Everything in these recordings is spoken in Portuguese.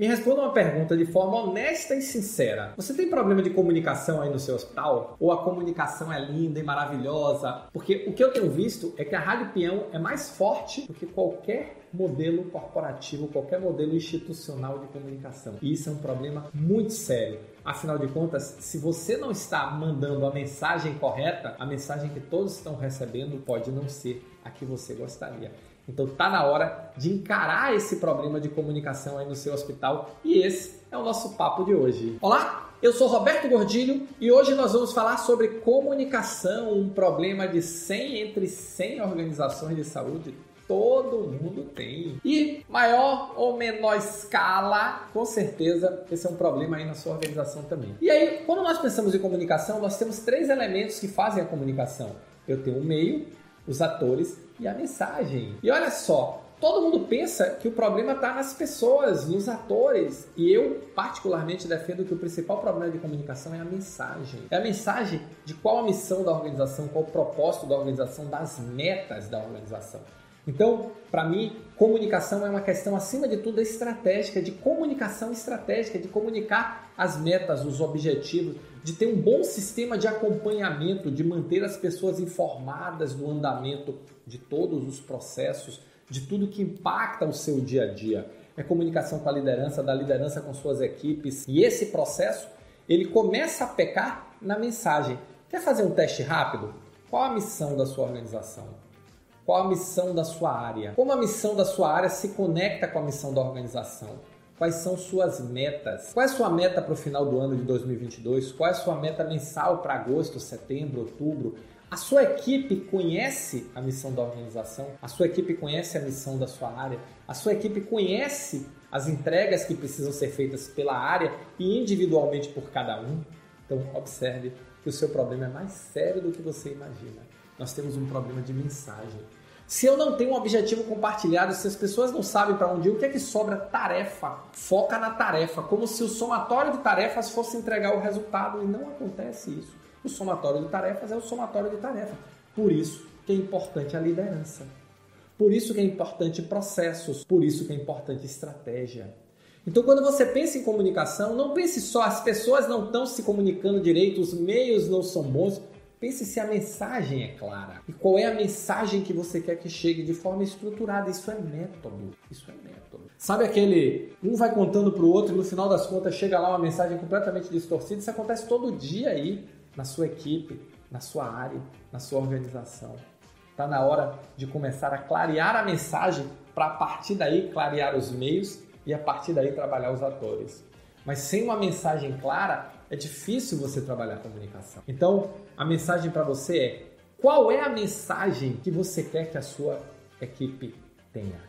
Me responda uma pergunta de forma honesta e sincera. Você tem problema de comunicação aí no seu hospital? Ou a comunicação é linda e maravilhosa? Porque o que eu tenho visto é que a Rádio Peão é mais forte do que qualquer modelo corporativo, qualquer modelo institucional de comunicação. E isso é um problema muito sério. Afinal de contas, se você não está mandando a mensagem correta, a mensagem que todos estão recebendo pode não ser a que você gostaria. Então tá na hora de encarar esse problema de comunicação aí no seu hospital e esse é o nosso papo de hoje. Olá, eu sou Roberto Gordilho e hoje nós vamos falar sobre comunicação, um problema de 100 entre 100 organizações de saúde todo mundo tem. E maior ou menor escala, com certeza, esse é um problema aí na sua organização também. E aí, quando nós pensamos em comunicação, nós temos três elementos que fazem a comunicação. Eu tenho o meio, os atores e a mensagem. E olha só, todo mundo pensa que o problema está nas pessoas, nos atores. E eu, particularmente, defendo que o principal problema de comunicação é a mensagem. É a mensagem de qual a missão da organização, qual o propósito da organização, das metas da organização. Então, para mim, comunicação é uma questão, acima de tudo, estratégica, de comunicação estratégica, de comunicar as metas, os objetivos, de ter um bom sistema de acompanhamento, de manter as pessoas informadas do andamento de todos os processos, de tudo que impacta o seu dia a dia. É comunicação com a liderança, da liderança com suas equipes. E esse processo, ele começa a pecar na mensagem. Quer fazer um teste rápido? Qual a missão da sua organização? Qual a missão da sua área? Como a missão da sua área se conecta com a missão da organização? Quais são suas metas? Qual é a sua meta para o final do ano de 2022? Qual é a sua meta mensal para agosto, setembro, outubro? A sua equipe conhece a missão da organização? A sua equipe conhece a missão da sua área? A sua equipe conhece as entregas que precisam ser feitas pela área e individualmente por cada um? Então, observe que o seu problema é mais sério do que você imagina. Nós temos um problema de mensagem. Se eu não tenho um objetivo compartilhado, se as pessoas não sabem para onde ir, o que é que sobra? Tarefa. Foca na tarefa, como se o somatório de tarefas fosse entregar o resultado e não acontece isso. O somatório de tarefas é o somatório de tarefas. Por isso que é importante a liderança. Por isso que é importante processos, por isso que é importante estratégia. Então, quando você pensa em comunicação, não pense só as pessoas não estão se comunicando direito, os meios não são bons. Pense se a mensagem é clara. E qual é a mensagem que você quer que chegue de forma estruturada. Isso é método. Isso é método. Sabe aquele um vai contando para o outro e no final das contas chega lá uma mensagem completamente distorcida? Isso acontece todo dia aí na sua equipe, na sua área, na sua organização. Está na hora de começar a clarear a mensagem para a partir daí clarear os meios e a partir daí trabalhar os atores. Mas sem uma mensagem clara, é difícil você trabalhar a comunicação. Então, a mensagem para você é: qual é a mensagem que você quer que a sua equipe tenha?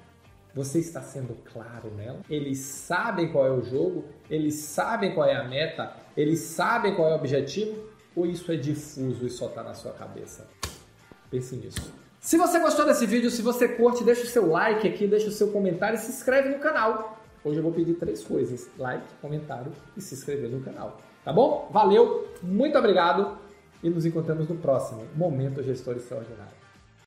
Você está sendo claro nela? Eles sabem qual é o jogo? Eles sabem qual é a meta? Eles sabem qual é o objetivo? Ou isso é difuso e só está na sua cabeça? Pense nisso. Se você gostou desse vídeo, se você curte, deixa o seu like aqui, deixa o seu comentário e se inscreve no canal. Hoje eu vou pedir três coisas: like, comentário e se inscrever no canal. Tá bom? Valeu, muito obrigado e nos encontramos no próximo Momento Gestor Extraordinário.